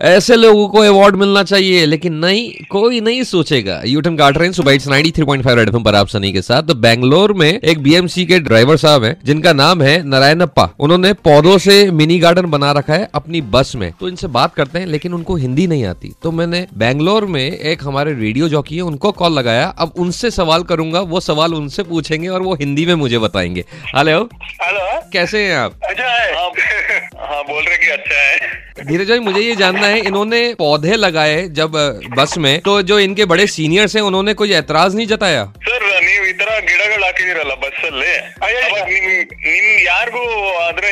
ऐसे लोगों को अवार्ड मिलना चाहिए लेकिन नहीं कोई नहीं सोचेगा। यूटन काट रहे हैं सुबह पॉइंट फाइव रेड पर आप सनी के साथ। तो बैंगलोर में एक बीएमसी के ड्राइवर साहब हैं जिनका नाम है नारायण नारायणप्पा उन्होंने पौधों से मिनी गार्डन बना रखा है अपनी बस में। तो इनसे बात करते हैं लेकिन उनको हिंदी नहीं आती। तो मैंने बैंगलोर में एक हमारे रेडियो जॉकी है उनको कॉल लगाया। अब उनसे सवाल करूँगा वो सवाल उनसे पूछेंगे और वो हिंदी में मुझे बताएँगे। हेलो हेलो कैसे हैं आप? अच्छा है हाँ, हाँ बोल रहे कि अच्छा है धीरज भाई मुझे ये जानना है इन्होंने पौधे लगाए जब बस में तो जो इनके बड़े सीनियर्स हैं उन्होंने कोई एतराज नहीं जताया ಸರ್ ನೀವು ಈ ತರ ಗಿಡಗಳು ಹಾಕಿದಿರಲ್ಲ ಬಸ್ ಅಲ್ಲಿ ನಿಮ್ ನಿಮ್ ಯಾರಿಗೂ ಆದ್ರೆ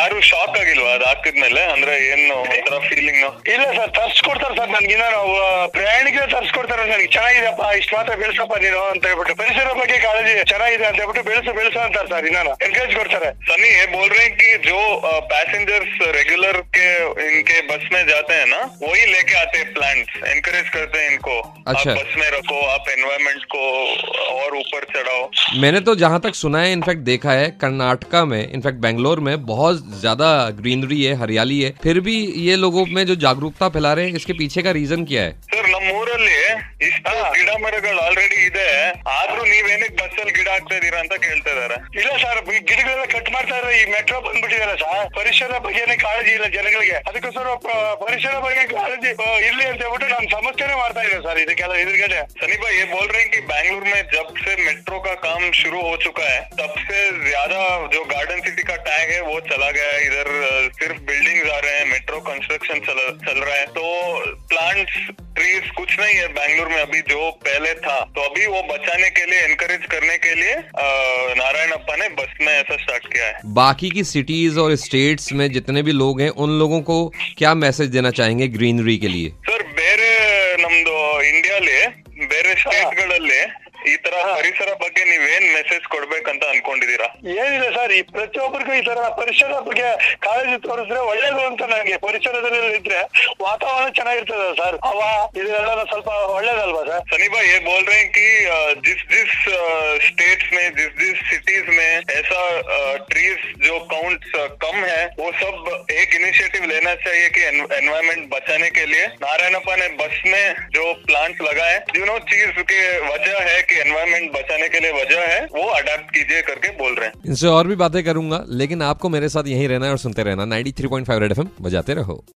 ಯಾರು ಶಾಕ್ ಆಗಿಲ್ವಾ ಅದ್ ಹಾಕಿದ್ಮೇಲೆ ಅಂದ್ರೆ ಏನು ಒಂಥರ ಫೀಲಿಂಗ್ ಇಲ್ಲ ಸರ್ ತರ್ಸ್ಕೊಡ್ತಾರೆ ಸರ್ ನನ್ಗಿನ್ನ ನಾವು ಪ್ರಯಾಣಿಕರು ತರ್ಸ್ಕೊಡ್ತಾರೆ ನನಗೆ. ಚೆನ್ನಾಗಿದೆಪ್ಪ ಇಷ್ಟು ಮಾತ್ರ ಬೆಳೆಸಪ್ಪ ನೀನು ಅಂತ ಹೇಳ್ಬಿಟ್ಟು. ಪರಿಸರ ಬಗ್ಗೆ ಕಾಳಜಿ ಚೆನ್ನಾಗಿದೆ ಅಂತ ಹೇಳ್ಬಿಟ್ಟು ಬೆಳೆಸು ಬೆಳೆಸು ಅಂತಾರೆ ಸರ್ ಇನ್ನ. ಎನ್ಕರೇಜ್ ಕೊಡ್ತಾರೆ. ಸನ್ನಿ ಬೋಲ್ ರೇ ಜೋ ಪ್ಯಾಸೆಂಜರ್ಸ್ ರೆಗ್ಯುಲರ್ ಕೆ इनके बस में जाते हैं ना वही लेके आते हैं प्लांट्स एनकरेज करते हैं इनको। अच्छा। आप बस में रखो आप एनवायरमेंट को और ऊपर चढ़ाओ। मैंने तो जहाँ तक सुना है इनफैक्ट देखा है कर्नाटका में इनफैक्ट बेंगलोर में बहुत ज़्यादा ग्रीनरी है हरियाली है। फिर भी ये लोगों में जो जागरूकता फैला रहे हैं इसके पीछे का रीजन क्या है? तो ಇಷ್ಟು ಗಿಡ ಮರಗಳು ಆಲ್ರೆಡಿ ಇದೆ ಆದ್ರೂ ನೀವೇನಕ್ಕೆ ಬಸ್ ಅಲ್ಲಿ ಗಿಡ ಹಾಕ್ತಾ ಇದೀರಾ ಅಂತ ಕೇಳ್ತಾ ಇದಾರೆ ಇಲ್ಲ ಸರ್ ಗಿಡಗಳೆಲ್ಲ ಕಟ್ ಮಾಡ್ತಾ ಇದ್ರೆ ಈ ಮೆಟ್ರೋ ಬಂದ್ಬಿಟ್ಟಿದಾರೆ ಸರ್ ಪರಿಸರ ಬಗ್ಗೆನೇ ಕಾಳಜಿ ಇಲ್ಲ ಜನಗಳಿಗೆ ಅದಕ್ಕೋಸ್ಕರ ಪ- ಪರಿಸರ ಬಗ್ಗೆ ಕಾಳಜಿ ಆ, ಇರ್ಲಿ ಅಂತ ಹೇಳ್ಬಿಟ್ಟು ನಾನು ಸಮಸ್ಯೆನೇ ಮಾಡ್ತಾ ಇದ್ದೇನೆ ಸರ್ ಇದಕ್ಕೆಲ್ಲ ಎದುರುಗಡೆ सनी भाई ये बोल रहे हैं कि बैंगलोर में जब से मेट्रो का काम शुरू हो चुका है तब से ज्यादा जो गार्डन सिटी का टैग है वो चला गया है इधर अ, सिर्फ कंस्ट्रक्शन चल, चल रहा है तो प्लांट्स ट्रीज कुछ नहीं है बैंगलोर में अभी जो पहले था तो अभी वो बचाने के लिए एनकरेज करने के लिए अ, नारायण अप्पा ने बस में ऐसा स्टार्ट किया है बाकी की सिटीज और स्टेट्स में जितने भी लोग हैं उन लोगों को क्या मैसेज देना चाहेंगे ग्रीनरी के लिए ಸರ್ ಬೇರೆ ನಮ್ದು ಇಂಡಿಯಾಲಿ ಬೇರೆ ಸ್ಟೇಟ್ಗಳಲ್ಲಿ ಈ ತರ ಪರಿಸರ ಬಗ್ಗೆ ನೀವೇನ್ ಮೆಸೇಜ್ ಕೊಡ್ಬೇಕಂತ ಅನ್ಕೊಂಡಿದೀರಾ ಏನಿಲ್ಲ ಸರ್ ಈ ಪ್ರತಿಯೊಬ್ಬರಿಗೂ ಈ ತರ ಪರಿಸರ ಬಗ್ಗೆ ಕಾಳಜಿ ತೋರಿಸಿದ್ರೆ ಒಳ್ಳೇದು ಅಂತ ನನಗೆ ಪರಿಸರದಲ್ಲಿ ಇದ್ರೆ ವಾತಾವರಣ ಚೆನ್ನಾಗಿರ್ತದೆ ಸರ್ ಹವಾ ಇದೆಲ್ಲ ಸ್ವಲ್ಪ ಒಳ್ಳೇದಲ್ವಾ ಸರ್ सनी ये बोल रहे हैं कि अ, जिस जिस स्टेट्स में जिस जिस सिटीज में ऐसा ट्रीज जो काउंट कम है वो सब एक इनिशिएटिव लेना चाहिए कि एनवायरमेंट बचाने के लिए। नारायणप्पा ने बस में जो प्लांट लगाए यू नो चीज़ के वजह है कि एनवायरमेंट बचाने के लिए वजह है, वो अडेप्ट कीजिए करके बोल रहे हैं। इनसे और भी बातें करूँगा, लेकिन आपको मेरे साथ यही रहना है और सुनते रहना। 93.5 रेड एफएम बजाते रहो।